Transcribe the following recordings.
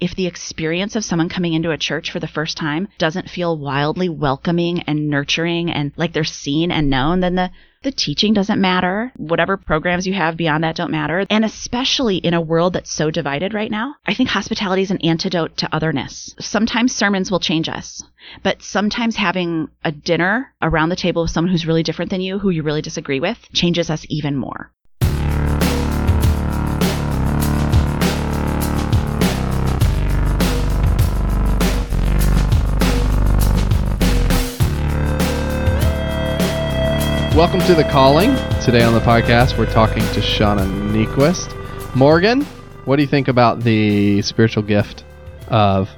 If the experience of someone coming into a church for the first time doesn't feel wildly welcoming and nurturing and like they're seen and known, then the, the teaching doesn't matter. Whatever programs you have beyond that don't matter. And especially in a world that's so divided right now, I think hospitality is an antidote to otherness. Sometimes sermons will change us, but sometimes having a dinner around the table with someone who's really different than you, who you really disagree with, changes us even more. Welcome to The Calling. Today on the podcast, we're talking to Shauna Niequist. Morgan, what do you think about the spiritual gift of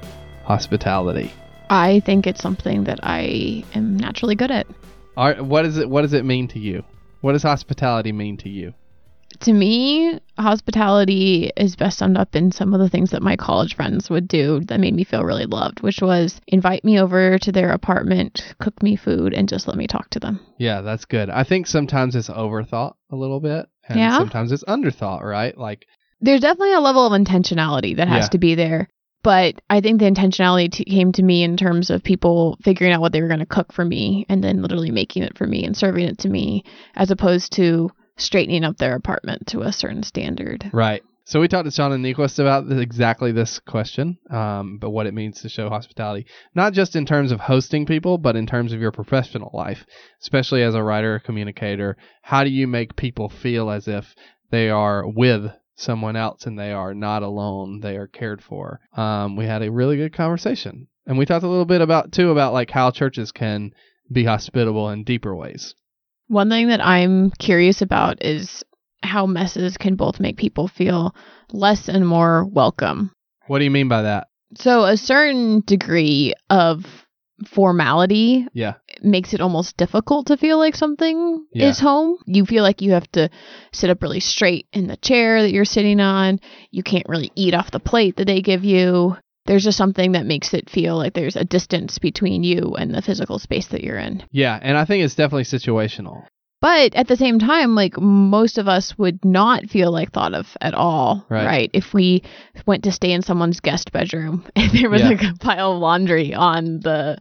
hospitality? I think it's something that I am naturally good at. Are, what, is it, what does it mean to you? What does hospitality mean to you? To me, hospitality is best summed up in some of the things that my college friends would do that made me feel really loved, which was invite me over to their apartment, cook me food, and just let me talk to them. Yeah, that's good. I think sometimes it's overthought a little bit, and Yeah? sometimes it's underthought, right? Like, There's definitely a level of intentionality that has Yeah. to be there. But I think the intentionality t- came to me in terms of people figuring out what they were going to cook for me and then literally making it for me and serving it to me, as opposed to straightening up their apartment to a certain standard. Right. So we talked to Shauna Niequist about this, exactly this question, um, but what it means to show hospitality, not just in terms of hosting people, but in terms of your professional life, especially as a writer or communicator. How do you make people feel as if they are with someone else and they are not alone, they are cared for? Um, we had a really good conversation, and we talked a little bit about too about like how churches can be hospitable in deeper ways. One thing that I'm curious about is how messes can both make people feel less and more welcome. What do you mean by that? So, a certain degree of formality Yeah. makes it almost difficult to feel like something Yeah. is home. You feel like you have to sit up really straight in the chair that you're sitting on. You can't really eat off the plate that they give you. There's just something that makes it feel like there's a distance between you and the physical space that you're in. Yeah, and I think it's definitely situational. But at the same time, like most of us would not feel like thought of at all, Right. right? If we went to stay in someone's guest bedroom and there was Yeah. like a pile of laundry on the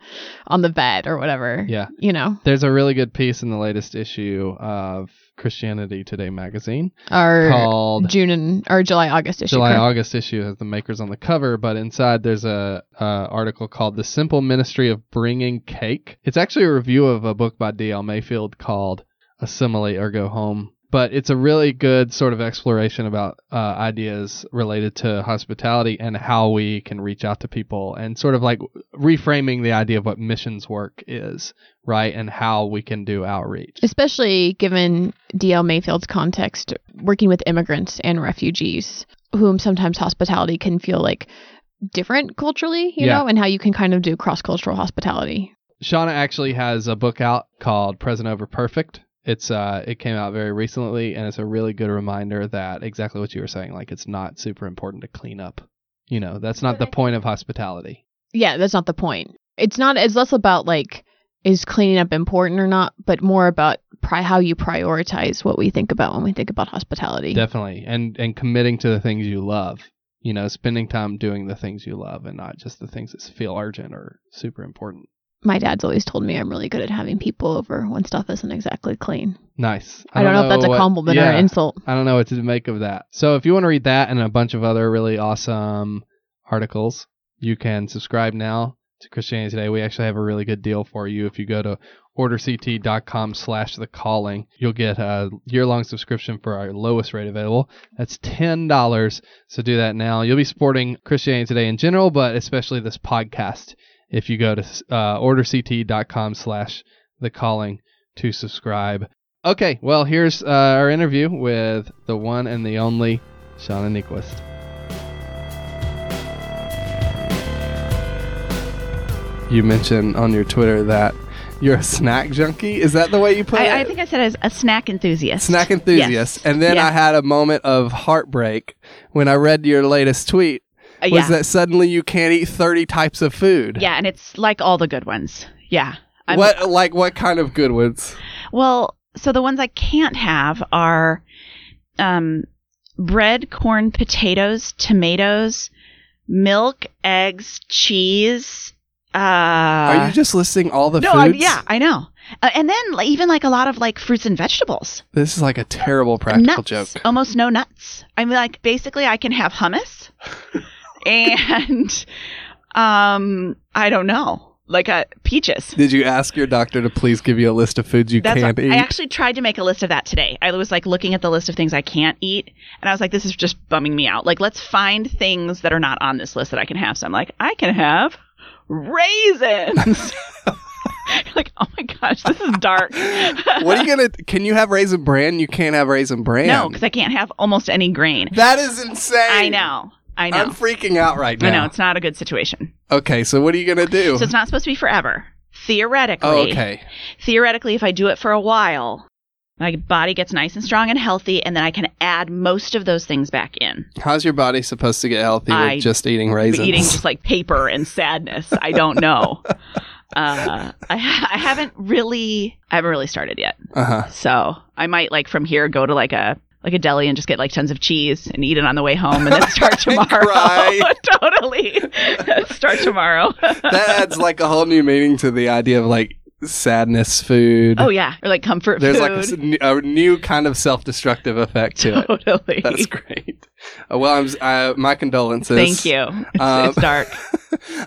on the bed or whatever. Yeah. You know. There's a really good piece in the latest issue of Christianity Today magazine Our called June and or July August issue. July correct? August issue has the makers on the cover, but inside there's a uh, article called "The Simple Ministry of Bringing Cake." It's actually a review of a book by D.L. Mayfield called "Assimilate or Go Home." But it's a really good sort of exploration about uh, ideas related to hospitality and how we can reach out to people and sort of like reframing the idea of what missions work is, right? And how we can do outreach. Especially given DL Mayfield's context, working with immigrants and refugees, whom sometimes hospitality can feel like different culturally, you Yeah. know, and how you can kind of do cross cultural hospitality. Shauna actually has a book out called Present Over Perfect. It's uh it came out very recently and it's a really good reminder that exactly what you were saying, like it's not super important to clean up. You know, that's not the point of hospitality. Yeah, that's not the point. It's not. It's less about like is cleaning up important or not, but more about pri- how you prioritize what we think about when we think about hospitality. Definitely. And and committing to the things you love. You know, spending time doing the things you love and not just the things that feel urgent or super important. My dad's always told me I'm really good at having people over when stuff isn't exactly clean. Nice. I, don't know, if that's a what- compliment or an insult. I don't know what to make of that. So if you want to read that and a bunch of other really awesome articles, you can subscribe now to Christianity Today. We actually have a really good deal for you. If you go to orderct.com slash the calling, you'll get a year-long subscription for our lowest rate available. That's $10. So do that now. You'll be supporting Christianity Today in general, but especially this podcast if you go to uh, orderct.com slash the calling to subscribe. Okay, well, here's uh, our interview with the one and the only Shauna Niequist. you mentioned on your Twitter that you're a snack junkie. Is that the way you put it? I, I think I said as a snack enthusiast. snack enthusiast. Yes. And then Yeah. I had a moment of heartbreak when I read your latest tweet. Uh, Was yeah. that suddenly you can't eat 30 types of food? yeah, and it's like all the good ones. Yeah. I'm- What like what kind of good ones? Well, so the ones I can't have are um, bread, corn, potatoes, tomatoes, milk, eggs, cheese. Uh, Are you just listing all the no, foods? I'm, yeah, I know. Uh, and then like, even like a lot of like fruits and vegetables. This is like a terrible practical nuts, joke. almost no nuts. I mean, like basically, I can have hummus, and um, I don't know, like uh, peaches. Did you ask your doctor to please give you a list of foods you That's can't what- eat? I actually tried to make a list of that today. I was like looking at the list of things I can't eat, and I was like, this is just bumming me out. Like, let's find things that are not on this list that I can have. So I'm like, I can have raisins. like, oh my gosh, this is dark. what are you gonna? Can you have raisin bran? You can't have raisin bran. No, because I can't have almost any grain. that is insane. I know. I know. I'm freaking out right now. I know it's not a good situation. Okay, so what are you gonna do? So it's not supposed to be forever. Theoretically, oh, okay. theoretically, if I do it for a while, my body gets nice and strong and healthy, and then I can add most of those things back in. How's your body supposed to get healthy I- with just eating raisins? Eating just like paper and sadness. I don't know. Uh, I, I haven't really, I haven't really started yet. uh huh. So I might like from here go to like a like a deli and just get like tons of cheese and eat it on the way home, and then start tomorrow. Totally, start tomorrow. That adds like a whole new meaning to the idea of like sadness food. oh yeah, or like comfort food. There's food. like a new kind of self-destructive effect to it. totally. That's great. Uh, well, I'm uh, my condolences. Thank you. It's, Um, it's dark.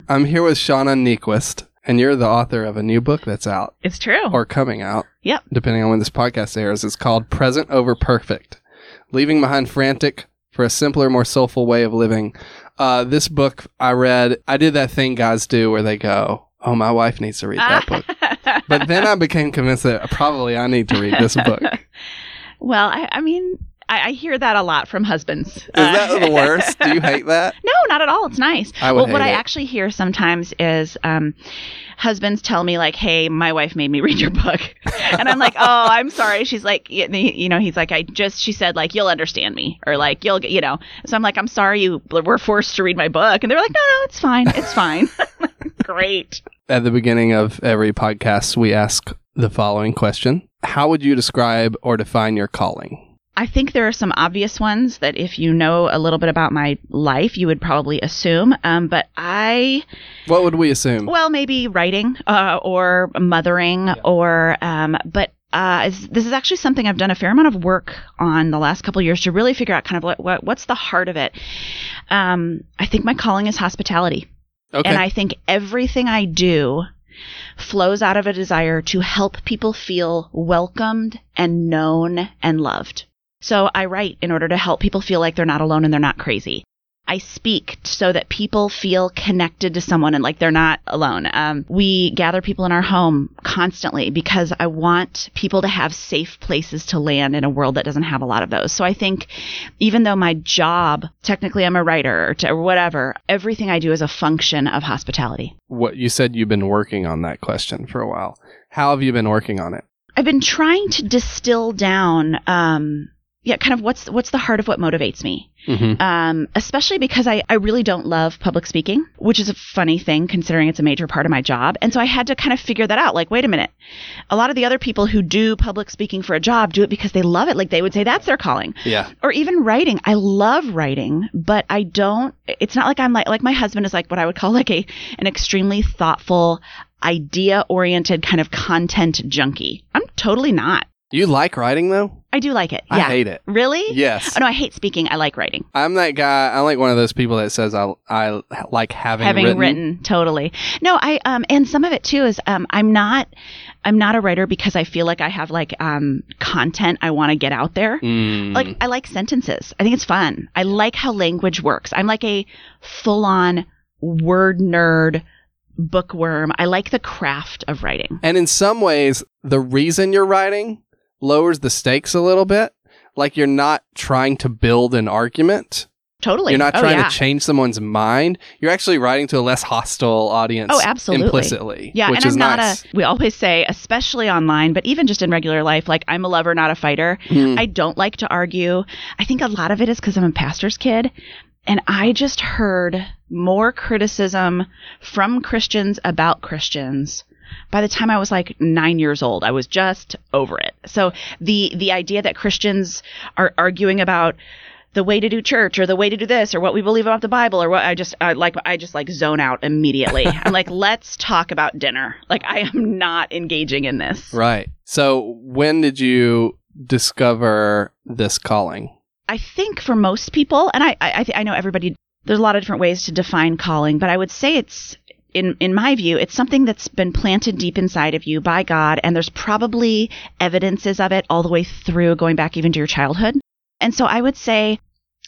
I'm here with Shauna Niequist, and you're the author of a new book that's out It's true. or coming out, yep. depending on when this podcast airs. It's called Present Over Perfect Leaving Behind Frantic for a Simpler, More Soulful Way of Living. Uh, this book I read, I did that thing guys do where they go, Oh, my wife needs to read that book. But then I became convinced that probably I need to read this book. Well, I, I mean, I, I hear that a lot from husbands. Is that the worst? Do you hate that? No, not at all. It's nice. I would well, what hate I actually hear sometimes is um, husbands tell me like, "Hey, my wife made me read your book," and I'm like, "Oh, I'm sorry." She's like, you know, he's like, "I just," she said, like, "You'll understand me," or like, "You'll," get, you know. So I'm like, "I'm sorry you were forced to read my book," and they're like, "No, no, it's fine, it's fine." Great. At the beginning of every podcast, we ask the following question How would you describe or define your calling? I think there are some obvious ones that if you know a little bit about my life, you would probably assume. Um, but I What would we assume? Well, maybe writing uh, or mothering or, um, but uh, is- this is actually something I've done a fair amount of work on the last couple of years to really figure out kind of what, what what's the heart of it. Um, I think my calling is hospitality, okay. and I think everything I do flows out of a desire to help people feel welcomed and known and loved. So I write in order to help people feel like they're not alone and they're not crazy. I speak so that people feel connected to someone and like they're not alone. Um, we gather people in our home constantly because I want people to have safe places to land in a world that doesn't have a lot of those. So I think even though my job, technically I'm a writer or, to, or whatever, everything I do is a function of hospitality. what you said you've been working on that question for a while. How have you been working on it? I've been trying to distill down, um, yeah, kind of what's what's the heart of what motivates me. Mm-hmm. um, especially because I, I really don't love public speaking, which is a funny thing considering it's a major part of my job. And so I had to kind of figure that out. Like, wait a minute. A lot of the other people who do public speaking for a job do it because they love it. Like, they would say that's their calling. Yeah. Or even writing. I love writing, but I don't, it's not like I'm like, like my husband is like what I would call like a, an extremely thoughtful, idea oriented kind of content junkie. I'm totally not. You like writing though? I do like it. I Yeah. hate it. Really? Yes. Oh, no, I hate speaking. I like writing. I'm that guy. I'm like one of those people that says I I like having, having written. written. totally no i um and some of it too is um i'm not i'm not a writer because i feel like i have like um content i want to get out there Mm. like i like sentences i think it's fun i like how language works i'm like a full-on word nerd bookworm i like the craft of writing and in some ways, the reason you're writing lowers the stakes a little bit. Like you're not trying to build an argument. Totally. You're not Oh, trying yeah. to change someone's mind. You're actually writing to a less hostile audience. Oh, absolutely. Implicitly. Yeah, which and is I'm not nice. a. We always say, especially online, but even just in regular life, like I'm a lover, not a fighter. Hmm. I don't like to argue. I think a lot of it is because I'm a pastor's kid. And I just heard more criticism from Christians about Christians by the time I was like nine years old. I was just over it. So the the idea that Christians are arguing about the way to do church or the way to do this or what we believe about the Bible or what I just I like I just like zone out immediately. I'm like, let's talk about dinner. Like I am not engaging in this. Right. So when did you discover this calling? I think for most people, and I I, I, th- I know everybody. There's a lot of different ways to define calling, but I would say it's in in my view, it's something that's been planted deep inside of you by God, and there's probably evidences of it all the way through, going back even to your childhood. And so I would say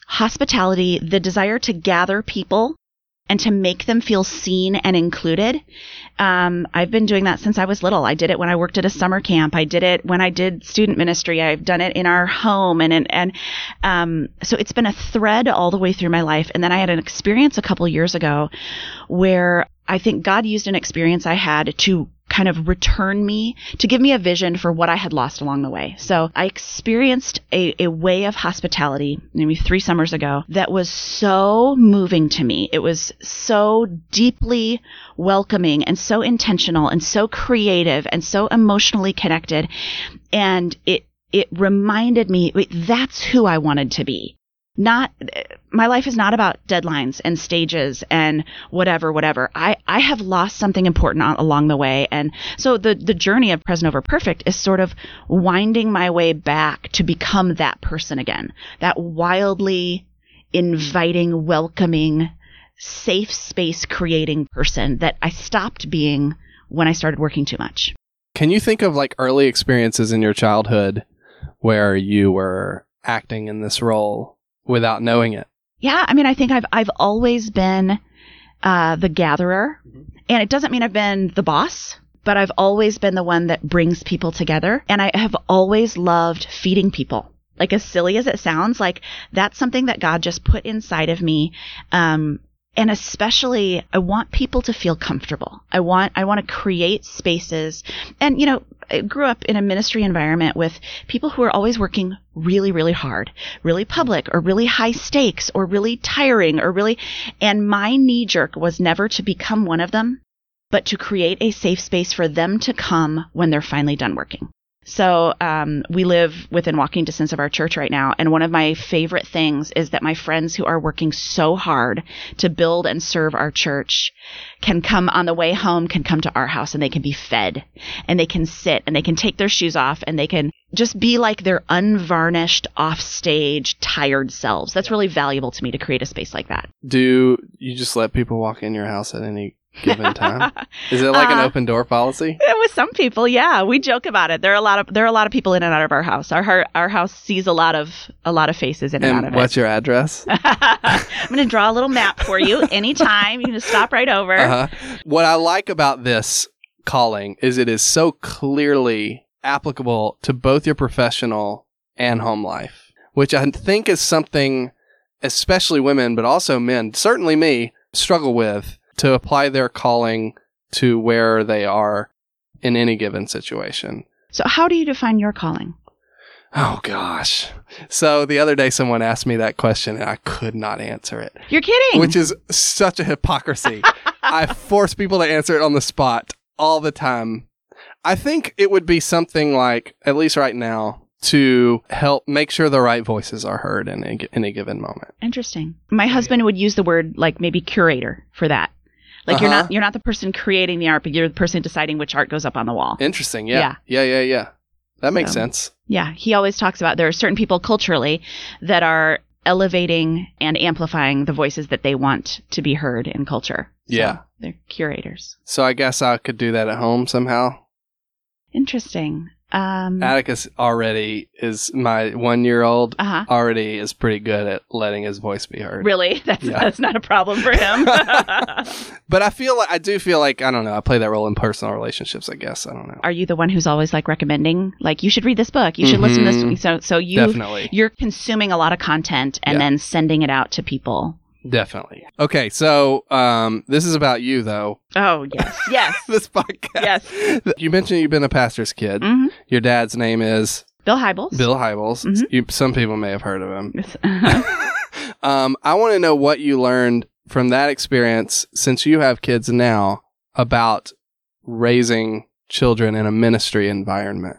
hospitality, the desire to gather people and to make them feel seen and included. Um, I've been doing that since I was little. I did it when I worked at a summer camp. I did it when I did student ministry. I've done it in our home, and and, and um, so it's been a thread all the way through my life. And then I had an experience a couple years ago where I think God used an experience I had to kind of return me to give me a vision for what I had lost along the way. So I experienced a, a way of hospitality maybe three summers ago that was so moving to me. It was so deeply welcoming and so intentional and so creative and so emotionally connected. And it, it reminded me that's who I wanted to be not my life is not about deadlines and stages and whatever whatever. I i have lost something important on, along the way. And so the the journey of present over perfect is sort of winding my way back to become that person again. That wildly inviting welcoming safe space creating person that i stopped being when i started working too much. Can you think of like early experiences in your childhood where you were acting in this role without knowing it? Yeah, I mean, I think I've I've always been uh, the gatherer, and it doesn't mean I've been the boss, but I've always been the one that brings people together, and I have always loved feeding people. Like as silly as it sounds, like that's something that God just put inside of me. Um, and especially I want people to feel comfortable. I want I want to create spaces. And you know, I grew up in a ministry environment with people who are always working really really hard, really public or really high stakes or really tiring or really and my knee jerk was never to become one of them, but to create a safe space for them to come when they're finally done working. So um, we live within walking distance of our church right now, and one of my favorite things is that my friends who are working so hard to build and serve our church can come on the way home, can come to our house, and they can be fed, and they can sit, and they can take their shoes off, and they can just be like their unvarnished, offstage, tired selves. That's really valuable to me to create a space like that. Do you just let people walk in your house at any given time? Is it like an Uh, open door policy? With some people, yeah, we joke about it. There are a lot of there are a lot of people in and out of our house. Our our, our house sees a lot of a lot of faces in and, out And of what's your address? I'm going to draw a little map for you anytime. You can just stop right over. Uh-huh. What I like about this calling is it is so clearly applicable to both your professional and home life, which I think is something especially women, but also men, certainly me, struggle with to apply their calling to where they are in any given situation. So, how do you define your calling? Oh gosh. So the other day someone asked me that question and I could not answer it, You're kidding. which is such a hypocrisy. I force people to answer it on the spot all the time. I think it would be something like, at least right now, to help make sure the right voices are heard in a, in a given moment. Interesting. My husband would use the word like maybe curator for that. Like you're Uh-huh. not you're not the person creating the art, but you're the person deciding which art goes up on the wall. Interesting. Yeah. Yeah. Yeah. Yeah. That makes So- sense. Yeah, he always talks about there are certain people culturally that are elevating and amplifying the voices that they want to be heard in culture. So Yeah. they're curators. So I guess I could do that at home somehow. Interesting. Um, Atticus already is my one year old. uh-huh. Already is pretty good at letting his voice be heard. Really? That's, Yeah. that's not a problem for him. But I feel like I do feel like I don't know. I play that role in personal relationships. I guess I don't know. Are you the one who's always like recommending, like, you should read this book, you should listen to this? So, so you, Definitely, you're consuming a lot of content and Yeah. then sending it out to people. Definitely. Okay, so um, this is about you though. Oh, yes. Yes. This podcast. yes. You mentioned you've been a pastor's kid. hmm Your dad's name is Bill Hybels. Bill Hybels. Mhm. You, some people may have heard of him. Yes. um, I want to know what you learned from that experience since you have kids now about raising children in a ministry environment.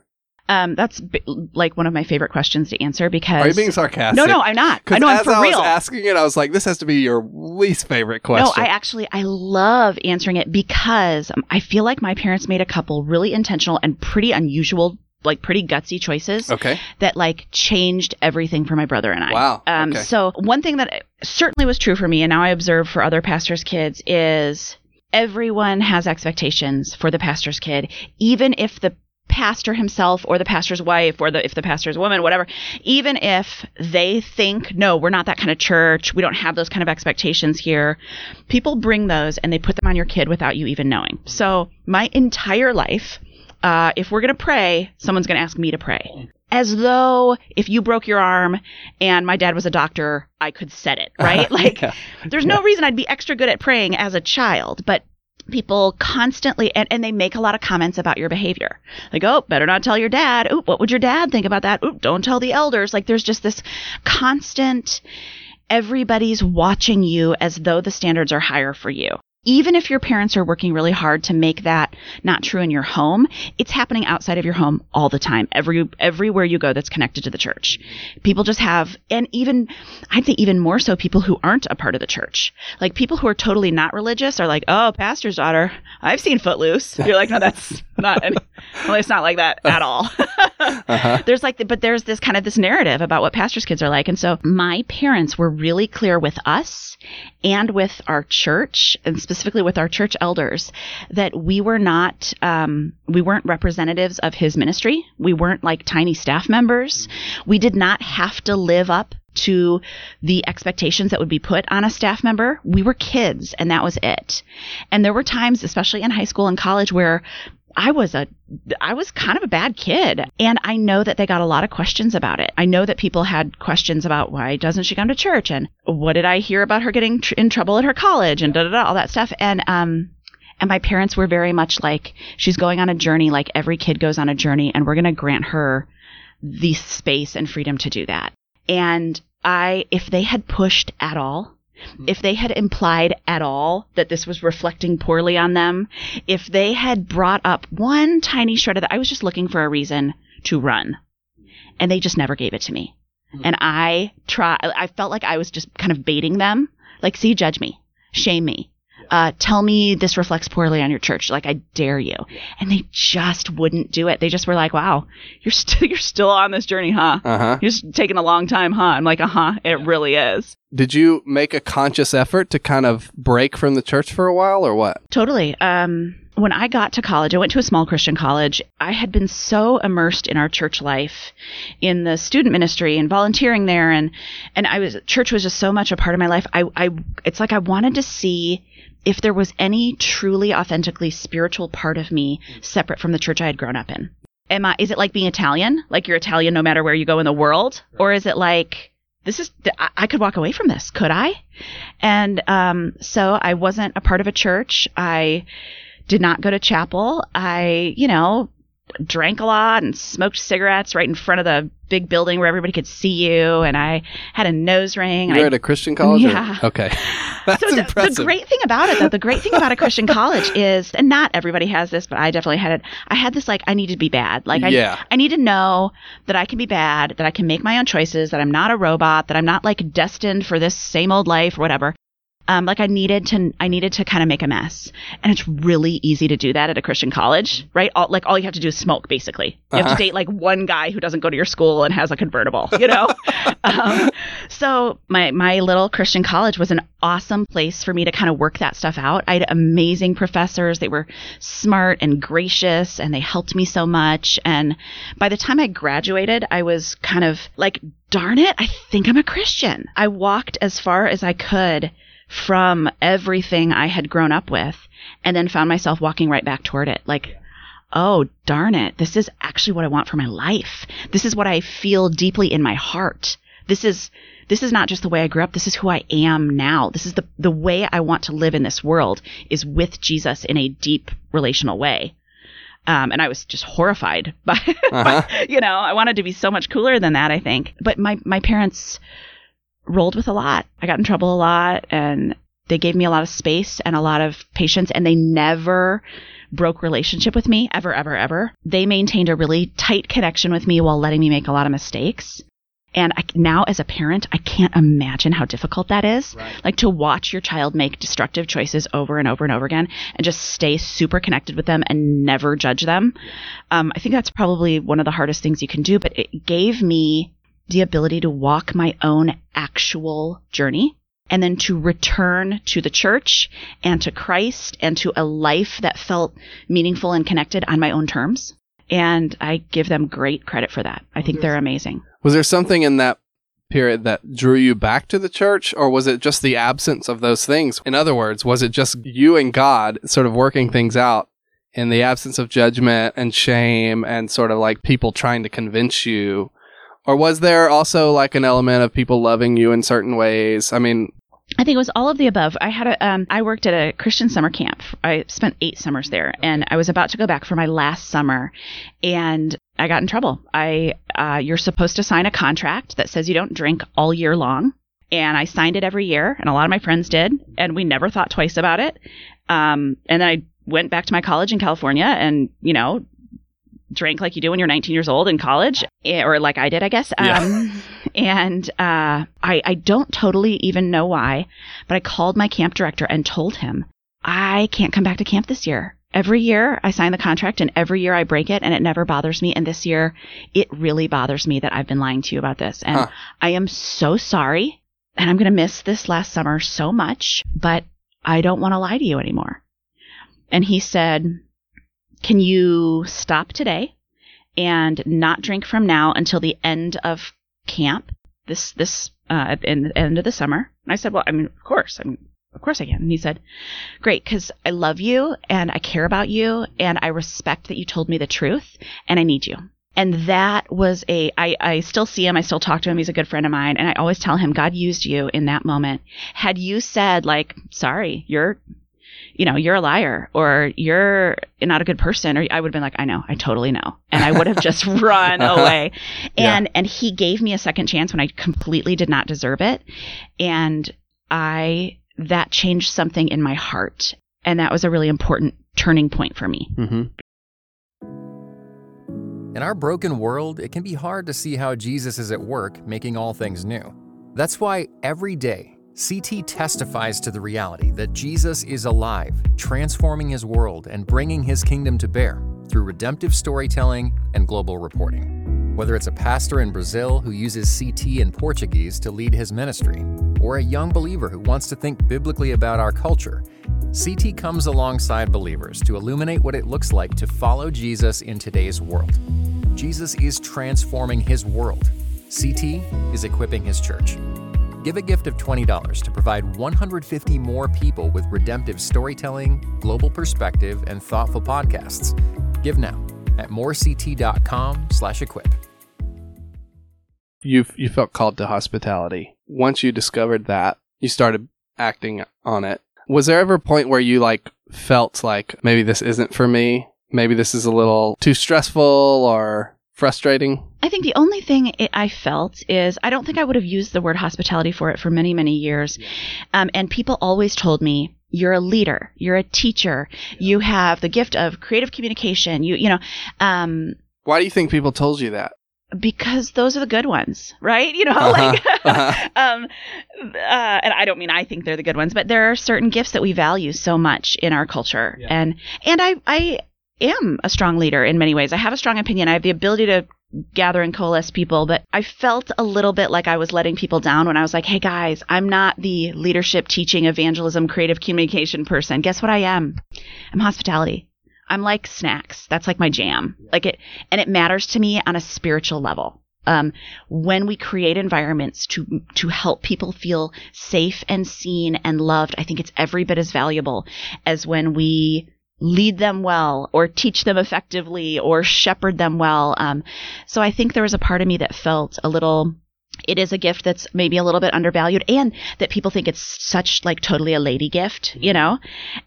Um, that's b- like one of my favorite questions to answer because. Are you being sarcastic? no, no, I'm not. I know I'm for I real. was asking it, I was like, this has to be your least favorite question. No, I actually I love answering it because um, I feel like my parents made a couple really intentional and pretty unusual, like pretty gutsy choices okay. that like changed everything for my brother and I. Wow. Um, okay. So one thing that certainly was true for me, and now I observe for other pastors' kids, is everyone has expectations for the pastor's kid, even if the pastor himself or the pastor's wife or the if the pastor's woman whatever even if they think no we're not that kind of church we don't have those kind of expectations here people bring those and they put them on your kid without you even knowing so my entire life uh, if we're going to pray someone's going to ask me to pray as though if you broke your arm and my dad was a doctor, I could set it, right? Like, Yeah. there's no reason I'd be extra good at praying as a child, but people constantly, and, and they make a lot of comments about your behavior. Like, oh, better not tell your dad. Oop, what would your dad think about that? Oop, don't tell the elders. Like, there's just this constant, everybody's watching you as though the standards are higher for you. Even if your parents are working really hard to make that not true in your home, it's happening outside of your home all the time. Every everywhere you go that's connected to the church. People just have and even I'd say even more so people who aren't a part of the church. Like people who are totally not religious are like, "Oh, pastor's daughter. I've seen Footloose." You're like, "No, that's not any, well, it's not like that at all." Uh-huh. there's like, the, but there's this kind of this narrative about what pastors' kids are like, and so my parents were really clear with us and with our church, and specifically with our church elders, that we were not, um, we weren't representatives of his ministry. We weren't like tiny staff members. We did not have to live up to the expectations that would be put on a staff member. We were kids, and that was it. And there were times, especially in high school and college, where I was a I was kind of a bad kid and I know that they got a lot of questions about it. I know that people had questions about why doesn't she come to church and what did I hear about her getting tr- in trouble at her college and da da da all that stuff and um and my parents were very much like she's going on a journey like every kid goes on a journey and we're going to grant her the space and freedom to do that. And I if they had pushed at all Mm. if they had implied at all that this was reflecting poorly on them, if they had brought up one tiny shred of that, I was just looking for a reason to run. And they just never gave it to me. Mm. And I try, I felt like I was just kind of baiting them. Like, see, judge me, shame me, uh, tell me this reflects poorly on your church. Like, I dare you. And they just wouldn't do it. They just were like, wow, you're still, you're still on this journey, huh? Uh huh. You're just taking a long time, huh? I'm like, uh huh, it really is. Did you make a conscious effort to kind of break from the church for a while, or what? Totally. Um, when I got to college, I went to a small Christian college. I had been so immersed in our church life, in the student ministry and volunteering there, and and I was church was just so much a part of my life. I, I it's like I wanted to see if there was any truly authentically spiritual part of me separate from the church I had grown up in. Am I? Is it like being Italian? Like you're Italian no matter where you go in the world, or is it like this is I- could walk away from this? Could I? And um, so I wasn't a part of a church. I did not go to chapel. I, you know, drank a lot and smoked cigarettes right in front of the big building where everybody could see you. And I had a nose ring. You're I at a Christian college? or- Yeah. Okay. That's so the, impressive. the great thing about it, though, the great thing about a Christian college is, and not everybody has this, but I definitely had it. I had this like, I need to be bad. Like, I, Yeah. I need to know that I can be bad, that I can make my own choices, that I'm not a robot, that I'm not like destined for this same old life or whatever. Um, like I needed to, I needed to kind of make a mess, and it's really easy to do that at a Christian college, right? All, like all you have to do is smoke, basically. You have Uh-huh. to date like one guy who doesn't go to your school and has a convertible, you know. um, so my my little Christian college was an awesome place for me to kind of work that stuff out. I had amazing professors; they were smart and gracious, and they helped me so much. And by the time I graduated, I was kind of like, darn it, I think I'm a Christian. I walked as far as I could from everything I had grown up with and then found myself walking right back toward it. Like, oh, darn it, this is actually what I want for my life. This is what I feel deeply in my heart. This is. This is not just the way I grew up. This is who I am now. This is the, the way I want to live in this world is with Jesus in a deep relational way. Um, and I was just horrified by, Uh-huh. by, you know, I wanted to be so much cooler than that, I think. But my, my parents rolled with a lot. I got in trouble a lot and they gave me a lot of space and a lot of patience and they never broke relationship with me ever, ever, ever. They maintained a really tight connection with me while letting me make a lot of mistakes. And I, now as a parent, I can't imagine how difficult that is. Like to watch your child make destructive choices over and over and over again and just stay super connected with them and never judge them. Um, I think that's probably one of the hardest things you can do, but it gave me the ability to walk my own actual journey and then to return to the church and to Christ and to a life that felt meaningful and connected on my own terms. And I give them great credit for that. I think they're amazing. Was there something in that period that drew you back to the church, or was it just the absence of those things? In other words, was it just you and God sort of working things out in the absence of judgment and shame and sort of like people trying to convince you? Or was there also like an element of people loving you in certain ways? I mean, I think it was all of the above. I had a, um, I worked at a Christian summer camp. I spent eight summers there, and I was about to go back for my last summer, and I got in trouble. I, uh, you're supposed to sign a contract that says you don't drink all year long, and I signed it every year, and a lot of my friends did, and we never thought twice about it. Um, and then I went back to my college in California, and you know, drank like you do when you're 19 years old in college, eh, or like I did, I guess. Yeah. Um, and uh, I, I don't totally even know why, but I called my camp director and told him I can't come back to camp this year. Every year I sign the contract and every year I break it and it never bothers me. And this year it really bothers me that I've been lying to you about this. And Huh. I am so sorry. And I'm going to miss this last summer so much, but I don't want to lie to you anymore. And he said, Can you stop today and not drink from now until the end of camp this this uh at the end, end of the summer? And i said well i mean of course i mean of course i can. And he said great because i love you and i care about you and i respect that you told me the truth and i need you. And that was a I, I still see him i still talk to him he's a good friend of mine and i always tell him god used you in that moment. Had you said like sorry you're you know, you're a liar or you're not a good person, or I would have been like, I know, I totally know. And I would have just run away. And, and he gave me a second chance when I completely did not deserve it. And I, that changed something in my heart. And that was a really important turning point for me. hmm In our broken world, it can be hard to see how Jesus is at work making all things new. That's why every day, CT testifies to the reality that Jesus is alive, transforming his world and bringing his kingdom to bear through redemptive storytelling and global reporting. Whether it's a pastor in Brazil who uses CT in Portuguese to lead his ministry, or a young believer who wants to think biblically about our culture, CT comes alongside believers to illuminate what it looks like to follow Jesus in today's world. Jesus is transforming his world. CT is equipping his church. Give a gift of $20 to provide 150 more people with redemptive storytelling, global perspective, and thoughtful podcasts. Give now at morect.com slash equip. You you felt called to hospitality. Once you discovered that, you started acting on it. Was there ever a point where you like felt like maybe this isn't for me? Maybe this is a little too stressful or frustrating? I think the only thing it, I felt is I don't think I would have used the word hospitality for it for many, many years. Um, and people always told me, you're a leader, you're a teacher, you have the gift of creative communication. You, you know, um, Why do you think people told you that? because those are the good ones, right? You know, Uh-huh, like, uh-huh. um, uh, and I don't mean I think they're the good ones, but there are certain gifts that we value so much in our culture, Yeah. and and I I am a strong leader in many ways. I have a strong opinion. I have the ability to gather and coalesce people, but I felt a little bit like I was letting people down when I was like, "Hey guys, I'm not the leadership, teaching, evangelism, creative communication person. Guess what I am? I'm hospitality." I'm like snacks. That's like my jam. Like it, and it matters to me on a spiritual level. Um, when we create environments to to help people feel safe and seen and loved, I think it's every bit as valuable as when we lead them well or teach them effectively or shepherd them well. Um, so I think there was a part of me that felt a little. It is a gift that's maybe a little bit undervalued, and that people think it's such like totally a lady gift, you know.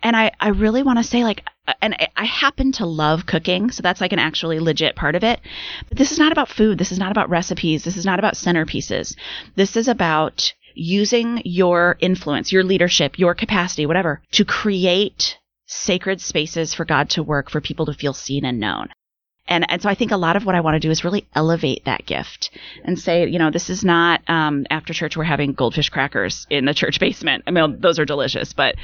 And I I really want to say like, and I- I happen to love cooking, so that's like an actually legit part of it. But this is not about food. This is not about recipes. This is not about centerpieces. This is about using your influence, your leadership, your capacity, whatever, to create sacred spaces for God to work, for people to feel seen and known. And, and so I think a lot of what I want to do is really elevate that gift and say, you know, this is not um, after church we're having goldfish crackers in the church basement. I mean, those are delicious, but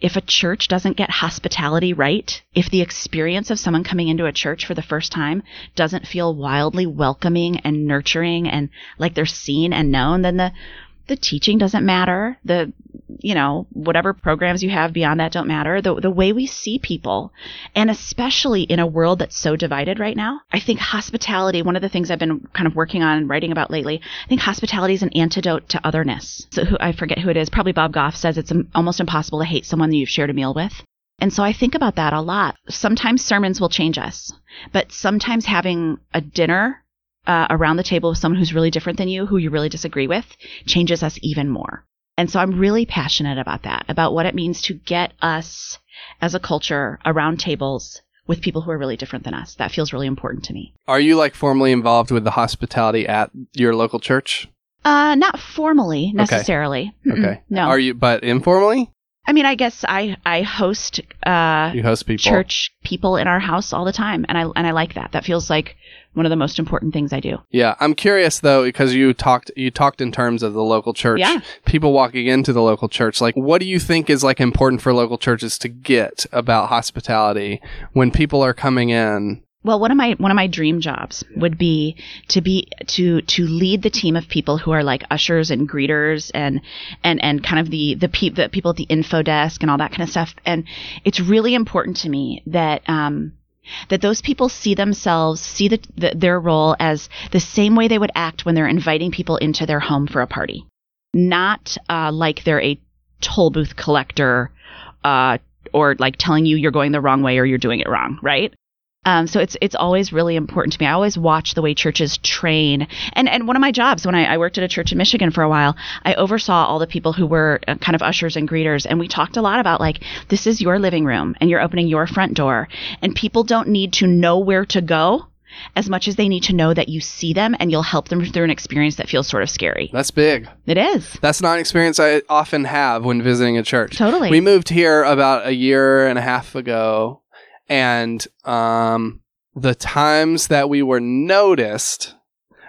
if a church doesn't get hospitality right, if the experience of someone coming into a church for the first time doesn't feel wildly welcoming and nurturing and like they're seen and known, then the the teaching doesn't matter. The you know, whatever programs you have beyond that don't matter. The the way we see people, and especially in a world that's so divided right now, I think hospitality, one of the things I've been kind of working on and writing about lately, I think hospitality is an antidote to otherness. So who, I forget who it is, probably Bob Goff says it's almost impossible to hate someone that you've shared a meal with. And so I think about that a lot. Sometimes sermons will change us, but sometimes having a dinner uh, around the table with someone who's really different than you, who you really disagree with, changes us even more. And so I'm really passionate about that, about what it means to get us as a culture around tables with people who are really different than us. That feels really important to me. Are you like formally involved with the hospitality at your local church? Uh, not formally necessarily. Mm-mm. Okay. No. Are you, but informally? I mean, I guess I I host uh, You host people. church people in our house all the time, and I and I like that. That feels like one of the most important things I do. Yeah, I'm curious though because you talked you talked in terms of the local church. Yeah. People walking into the local church. Like what do you think is like important for local churches to get about hospitality when people are coming in? Well, one of my one of my dream jobs would be to be to to lead the team of people who are like ushers and greeters and and and kind of the the, pe- the people at the info desk and all that kind of stuff. And it's really important to me that um, that those people see themselves see the, the, their role as the same way they would act when they're inviting people into their home for a party, not uh, like they're a toll booth collector. Uh, or like telling you you're going the wrong way or you're doing it wrong, right? Um, so it's it's always really important to me. I always watch the way churches train, and and one of my jobs when I, I worked at a church in Michigan for a while, I oversaw all the people who were uh, kind of ushers and greeters, and we talked a lot about like this is your living room, and you're opening your front door, and people don't need to know where to go as much as they need to know that you see them and you'll help them through an experience that feels sort of scary. That's big. It is That's not an experience I often have when visiting a church. totally. We moved here about a year and a half ago, and um, the times that we were noticed,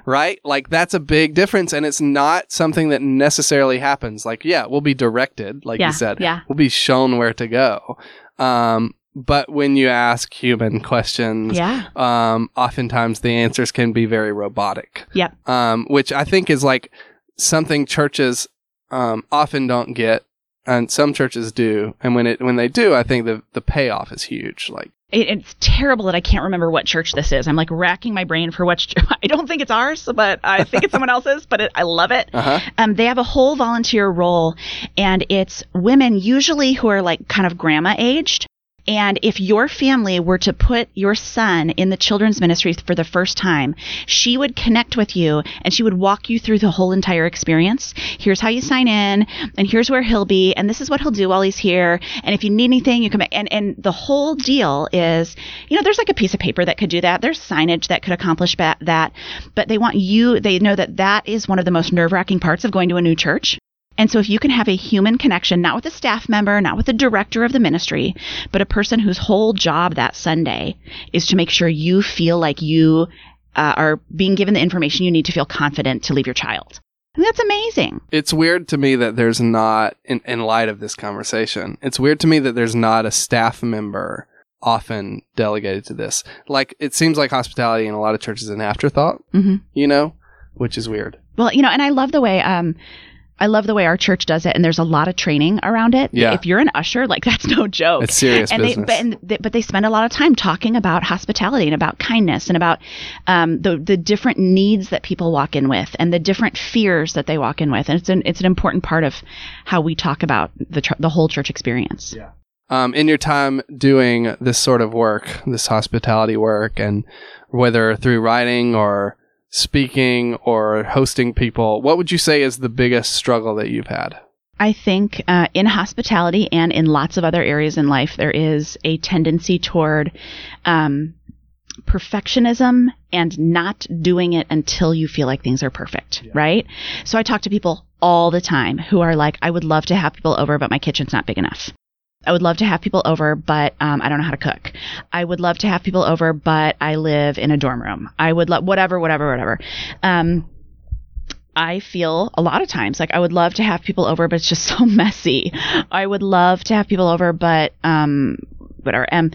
right? Like that's a big difference, and it's not something that necessarily happens. Like, yeah, we'll be directed, like yeah, you said, yeah, we'll be shown where to go. Um, but when you ask human questions, yeah, um, oftentimes the answers can be very robotic. Yep. Um, which I think is like something churches um, often don't get, and some churches do. And when it when they do, I think the the payoff is huge. Like, it, it's terrible that I can't remember what church this is. I'm like racking my brain for what. Ch- I don't think it's ours, but I think it's someone else's. But it, I love it. uh huh, Um, they have a whole volunteer role, and it's women usually who are like kind of grandma aged. And if your family were to put your son in the children's ministry for the first time, she would connect with you and she would walk you through the whole entire experience. Here's how you sign in, and here's where he'll be, and this is what he'll do while he's here. And if you need anything, you come. And, and the whole deal is, you know, there's like a piece of paper that could do that. There's signage that could accomplish that. But they want you, they know that that is one of the most nerve wracking parts of going to a new church. And so if you can have a human connection, not with a staff member, not with the director of the ministry, but a person whose whole job that Sunday is to make sure you feel like you uh, are being given the information you need to feel confident to leave your child. And that's amazing. It's weird to me that there's not, in, in light of this conversation, it's weird to me that there's not a staff member often delegated to this. Like, it seems like hospitality in a lot of churches is an afterthought, hmm you know, which is weird. Well, you know, and I love the way um I love the way our church does it, and there's a lot of training around it. Yeah. If you're an usher, like that's no joke. It's serious and they, business. but, and they, but they spend a lot of time talking about hospitality and about kindness and about um, the the different needs that people walk in with and the different fears that they walk in with, and it's an it's an important part of how we talk about the tr- the whole church experience. Yeah. um, in your time doing this sort of work, this hospitality work, and whether through writing or speaking or hosting people, what would you say is the biggest struggle that you've had? I think uh, in hospitality and in lots of other areas in life, there is a tendency toward um, perfectionism and not doing it until you feel like things are perfect, right? So I talk to people all the time who are like, I would love to have people over, but my kitchen's not big enough. I would love to have people over, but um, I don't know how to cook. I would love to have people over, but I live in a dorm room. I would love whatever, whatever, whatever. Um, I feel a lot of times like I would love to have people over, but it's just so messy. I would love to have people over, but um, whatever. Um,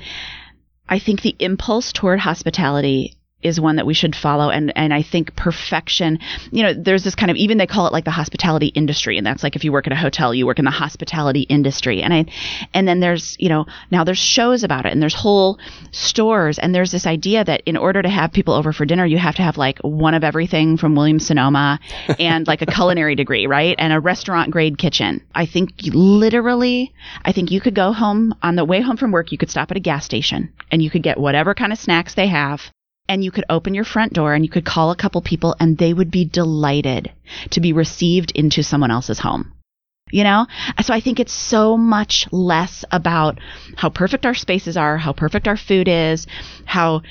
I think the impulse toward hospitality is one that we should follow. And and I think perfection you know there's this kind of even they call it like the hospitality industry. And that's like if you work at a hotel you work in the hospitality industry. And I and then there's you know now there's shows about it and there's whole stores. And there's this idea that in order to have people over for dinner you have to have like one of everything from Williams Sonoma and like a culinary degree right? And a restaurant grade kitchen. I think literally I think you could go home on the way home from work you could stop at a gas station and you could get whatever kind of snacks they have and you could open your front door and you could call a couple people and they would be delighted to be received into someone else's home. You know? So I think it's so much less about how perfect our spaces are, how perfect our food is, how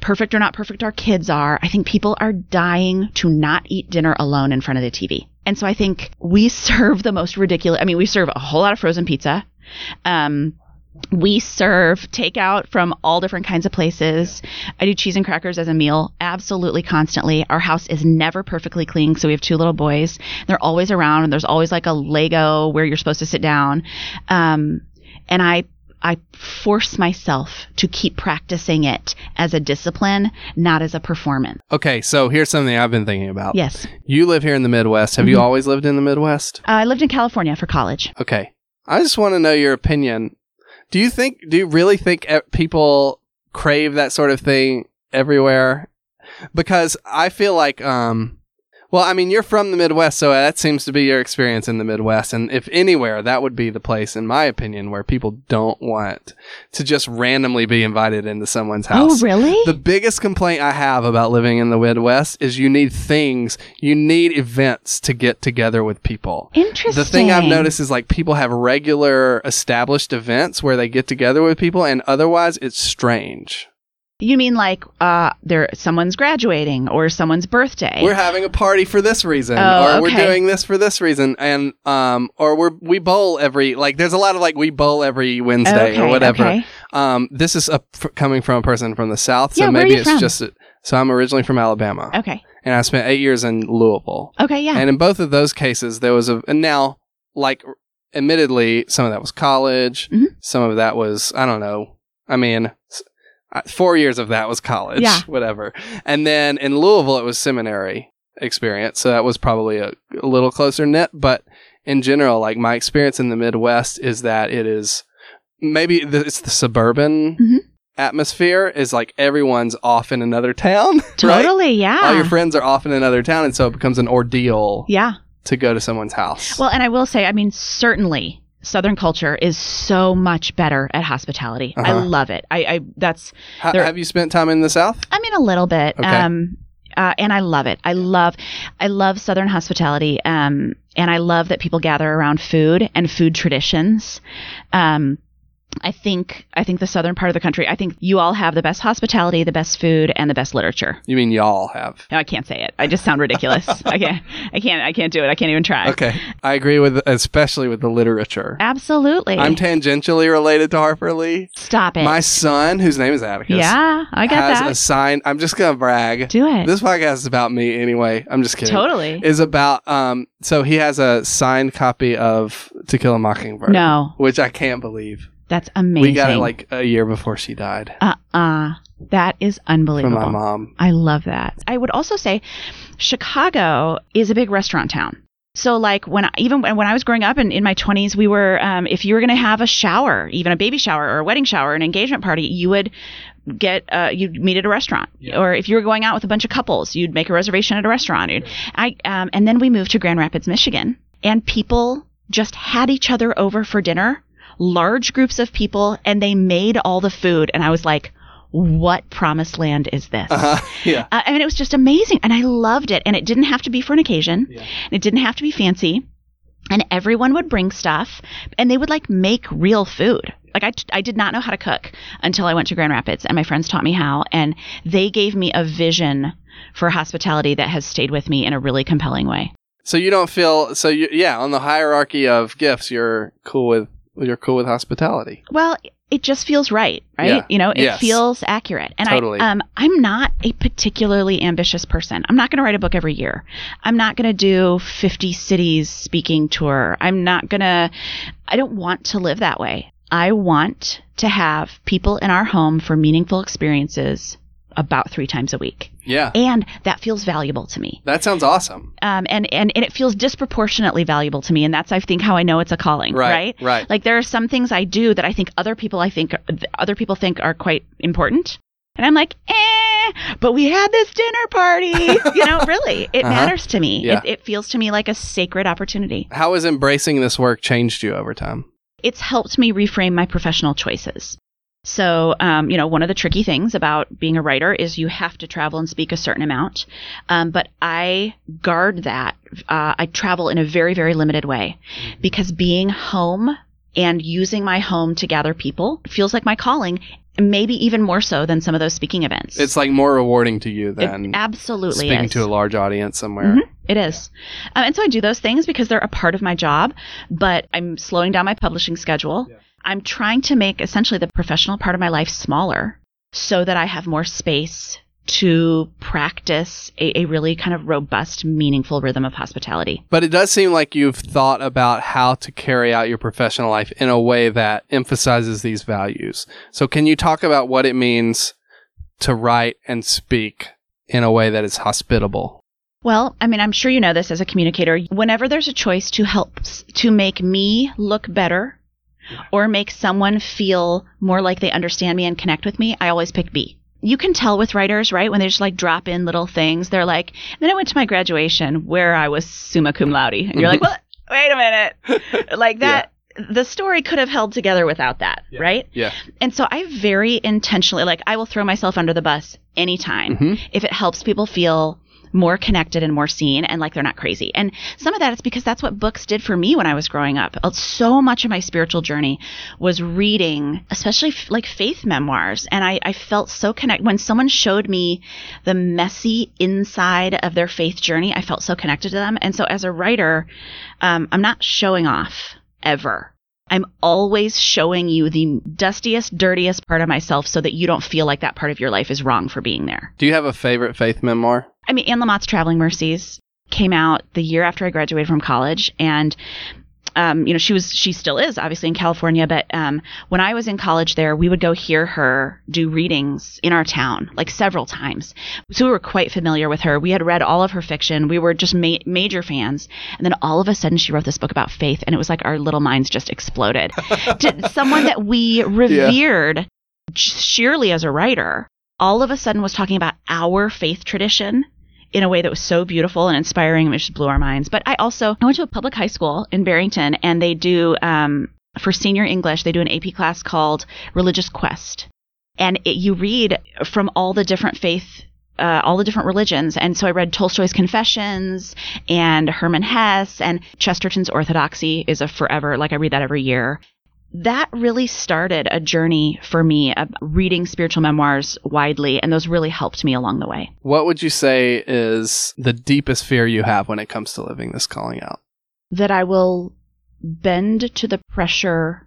perfect or not perfect our kids are. I think people are dying to not eat dinner alone in front of the TV. And so I think we serve the most ridiculous, I mean, we serve a whole lot of frozen pizza. Um, we serve takeout from all different kinds of places. I do cheese and crackers as a meal absolutely constantly. Our house is never perfectly clean, so we have two little boys. They're always around, and there's always like a Lego where you're supposed to sit down. Um, and I I force myself to keep practicing it as a discipline, not as a performance. Okay, so here's something I've been thinking about. Yes, You live here in the Midwest. Have you Mhm. always lived in the Midwest? uh, I lived in California for college. Okay. I just want to know your opinion. Do you think, do you really think people crave that sort of thing everywhere? Because I feel like, um, well, I mean, you're from the Midwest, so that seems to be your experience in the Midwest. And if anywhere, that would be the place, in my opinion, where people don't want to just randomly be invited into someone's oh, house. Oh, really? The biggest complaint I have about living in the Midwest is you need things, you need events to get together with people. Interesting. The thing I've noticed is like people have regular established events where they get together with people and otherwise it's strange. You mean like uh, there someone's graduating or someone's birthday? We're having a party for this reason Oh, or we're doing this for this reason and um or we're we bowl every like there's a lot of like we bowl every Wednesday or whatever. okay. Um this is a, f- coming from a person from the south so Yeah, maybe it's from? just a, so I'm originally from Alabama Okay. and I spent 8 years in Louisville. Okay. Yeah. And in both of those cases, there was a, and now, like, admittedly, some of that was college. Mhm. Some of that was, I don't know. I mean, four years of that was college, Yeah. whatever. And then in Louisville, it was seminary experience. So that was probably a, a little closer knit. But in general, like, my experience in the Midwest is that it is maybe the, it's the suburban Mhm. atmosphere is like everyone's off in another town. right? totally. Yeah. all your friends are off in another town, and so it becomes an ordeal yeah. to go to someone's house. Well, and I will say, I mean, certainly Southern culture is so much better at hospitality. I Uh-huh. love it. I, I that's Ha- there- have you spent time in the South? I mean, a little bit. Okay. Um, uh, and I love it. I love, I love Southern hospitality. Um, and I love that people gather around food and food traditions. Um, I think I think the southern part of the country. I think you all have the best hospitality, the best food, and the best literature. You mean y'all have? No, I can't say it. I just sound ridiculous. I can't. I can't. I can't do it. I can't even try. Okay. I agree with, especially with the literature. Absolutely. I'm tangentially related to Harper Lee. Stop it. My son, whose name is Atticus, yeah, I got has that. a sign. I'm just gonna brag. do it. This podcast is about me anyway. I'm just kidding. totally. Is about um. So he has a signed copy of To Kill a Mockingbird. no, Which I can't believe. That's amazing. We got it like a year before she died uh uh That is unbelievable. from my mom. I love that. I would also say Chicago is a big restaurant town. So like when I, even when I was growing up and in my 20s we were um, if you were going to have a shower, even a baby shower or a wedding shower, an engagement party, you would get uh, you'd meet at a restaurant yeah. or if you were going out with a bunch of couples you'd make a reservation at a restaurant I um, and then we moved to Grand Rapids Michigan and people just had each other over for dinner large groups of people and they made all the food and I was like what promised land is this Uh-huh. Yeah. uh, I mean, it was just amazing, and I loved it. And it didn't have to be for an occasion. Yeah. It didn't have to be fancy. And everyone would bring stuff, and they would like make real food. Like I, I did not know how to cook until I went to Grand Rapids, and my friends taught me how, and they gave me a vision for hospitality that has stayed with me in a really compelling way. So you don't feel so you yeah on the hierarchy of gifts you're cool with you're cool with hospitality. Well, it just feels right, right? Yeah. You know, it Yes. feels accurate. And Totally. I um I'm not a particularly ambitious person. I'm not going to write a book every year. I'm not going to do 50 cities speaking tour. I'm not going to I don't want to live that way. I want to have people in our home for meaningful experiences about 3 times a week. Yeah. And that feels valuable to me. That sounds awesome. Um, and, and, and it feels disproportionately valuable to me. And that's, I think, how I know it's a calling, Right. right? Right. Like there are some things I do that I think other people I think other people think are quite important. And I'm like, eh, but we had this dinner party. you know, really, it Uh-huh. matters to me. Yeah. It, it feels to me like a sacred opportunity. How has embracing this work changed you over time? It's helped me reframe my professional choices. So, um, you know, one of the tricky things about being a writer is you have to travel and speak a certain amount. Um, but I guard that. Uh, I travel in a very, very limited way because being home and using my home to gather people feels like my calling, maybe even more so than some of those speaking events. It's like more rewarding to you It than absolutely speaking is. to a large audience somewhere. Mhm, it is. Um, and so I do those things because they're a part of my job, but I'm slowing down my publishing schedule. I'm trying to make essentially the professional part of my life smaller so that I have more space to practice a, a really kind of robust, meaningful rhythm of hospitality. But it does seem like you've thought about how to carry out your professional life in a way that emphasizes these values. So can you talk about what it means to write and speak in a way that is hospitable? Well, I mean, I'm sure you know this as a communicator. Whenever there's a choice to help to make me look better or make someone feel more like they understand me and connect with me, I always pick B. You can tell with writers, right? When they just like drop in little things, they're like, then I went to my graduation where I was summa cum laude. And you're like, what? Wait a minute. Like that. The story could have held together without that, right? Yeah. And so I very intentionally, like, I will throw myself under the bus anytime Mhm. if it helps people feel more connected and more seen and like they're not crazy. And some of that is because that's what books did for me when I was growing up. Uh, So much of my spiritual journey was reading, especially f- like faith memoirs. And I, I felt so connected. When someone showed me the messy inside of their faith journey, I felt so connected to them. And so as a writer, um, I'm not showing off ever. I'm always showing you the dustiest, dirtiest part of myself so that you don't feel like that part of your life is wrong for being there. Do you have a favorite faith memoir? I mean, Anne Lamott's Traveling Mercies came out the year after I graduated from college, and um, you know, she was, she still is, obviously in California. But um, when I was in college there, we would go hear her do readings in our town, like several times. So we were quite familiar with her. We had read all of her fiction. We were just ma- major fans. And then all of a sudden, she wrote this book about faith, and it was like our little minds just exploded. to someone that we revered sheerly as a writer, all of a sudden was talking about our faith tradition in a way that was so beautiful and inspiring and it just blew our minds. But I also I went to a public high school in Barrington and they do um, for senior English they do an AP class called Religious Quest, and it, you read from all the different faith. Uh, all the different religions. And so I read Tolstoy's Confessions and Hermann Hesse and Chesterton's Orthodoxy is a forever, like I read that every year that really started a journey for me of reading spiritual memoirs widely, and those really helped me along the way. What would you say is the deepest fear you have when it comes to living this calling out? That I will bend to the pressure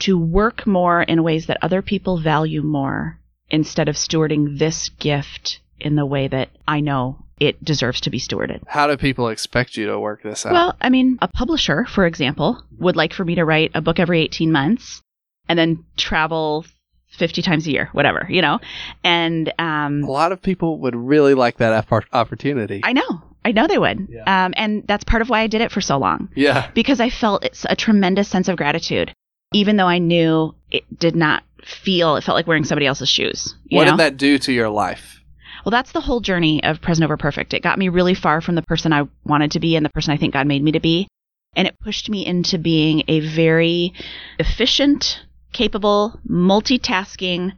to work more in ways that other people value more instead of stewarding this gift in the way that I know it deserves to be stewarded. How do people expect you to work this out? Well, I mean, a publisher, for example, would like for me to write a book every 18 months and then travel 50 times a year, whatever, you know? And um, a lot of people would really like that opportunity. I know. I know they would. Yeah. Um, and that's part of why I did it for so long yeah. because I felt it's a tremendous sense of gratitude, even though I knew it did not feel, it felt like wearing somebody else's shoes. You What know? did that do to your life? Well, that's the whole journey of Present Over Perfect. It got me really far from the person I wanted to be and the person I think God made me to be. And it pushed me into being a very efficient, capable, multitasking,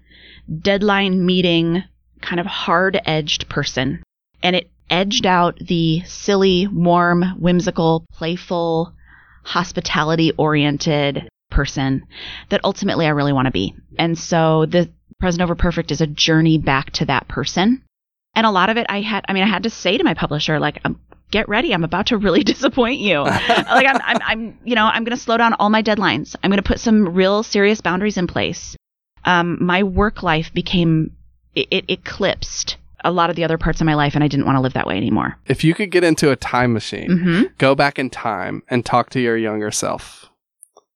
deadline meeting, kind of hard edged person. And it edged out the silly, warm, whimsical, playful, hospitality oriented person that ultimately I really want to be. And so the Present Over Perfect is a journey back to that person. And a lot of it I had, I mean, I had to say to my publisher, like, um, get ready. I'm about to really disappoint you. like, I'm, I'm, I'm, you know, I'm going to slow down all my deadlines. I'm going to put some real serious boundaries in place. Um, my work life became, it, it eclipsed a lot of the other parts of my life, and I didn't want to live that way anymore. If you could get into a time machine, hmm go back in time, and talk to your younger self,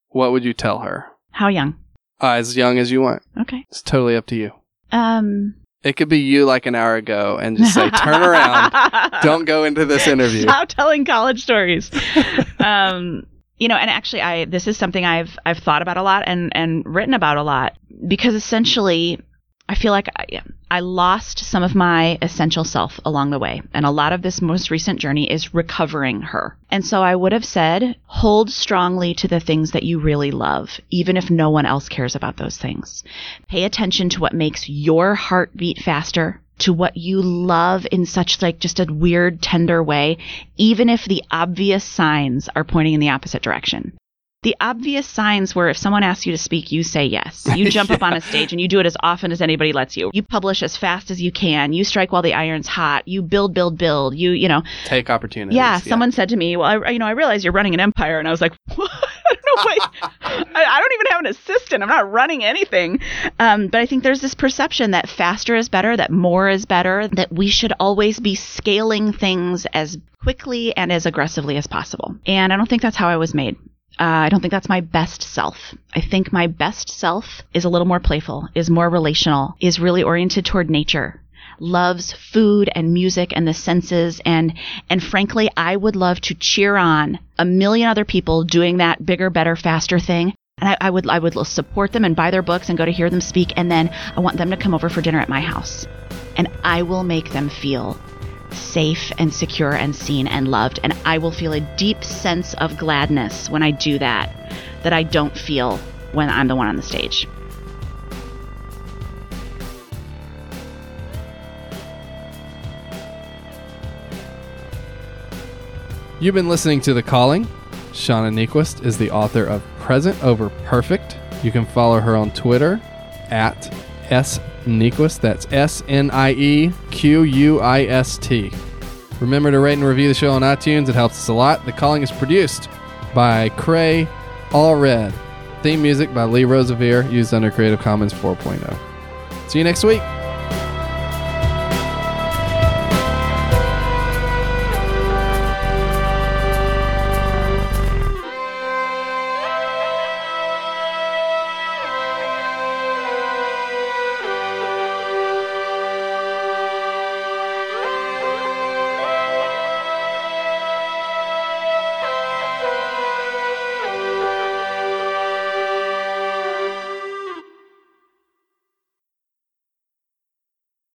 what would you tell her? How young? Uh, as young as you want. Okay. It's totally up to you. Um, It could be you like an hour ago and just say, turn around. Don't go into this interview. Stop telling college stories. um, you know, and actually, I this is something I've I've thought about a lot and and written about a lot because essentially, I feel like I, I lost some of my essential self along the way, and a lot of this most recent journey is recovering her. And so I would have said, hold strongly to the things that you really love, even if no one else cares about those things. Pay attention to what makes your heart beat faster, to what you love in such like just a weird, tender way, even if the obvious signs are pointing in the opposite direction. The obvious signs where if someone asks you to speak, you say yes. You jump up on a stage and you do it as often as anybody lets you. You publish as fast as you can. You strike while the iron's hot. You build, build, build. You, you know, Take opportunities. yeah, someone said to me, "Well, I, you know, I realize you're running an empire," and I was like, "What? I don't know. I, I don't even have an assistant. I'm not running anything." Um, but I think there's this perception that faster is better, that more is better, that we should always be scaling things as quickly and as aggressively as possible. And I don't think that's how I was made. Uh, I don't think that's my best self. I think my best self is a little more playful, is more relational, is really oriented toward nature, loves food and music and the senses and and frankly I would love to cheer on a million other people doing that bigger, better, faster thing. And I, I would I would support them and buy their books and go to hear them speak and then I want them to come over for dinner at my house. And I will make them feel safe and secure and seen and loved. And I will feel a deep sense of gladness when I do that that I don't feel when I'm the one on the stage. You've been listening to The Calling. Shauna Niequist is the author of Present Over Perfect. You can follow her on Twitter at S Niequist. That's S N I E Q U I S T. Remember to rate and review the show on iTunes. It helps us a lot. The Calling is produced by Cray All Red. Theme music by Lee Rosevere, used under Creative Commons 4.0. See you next week.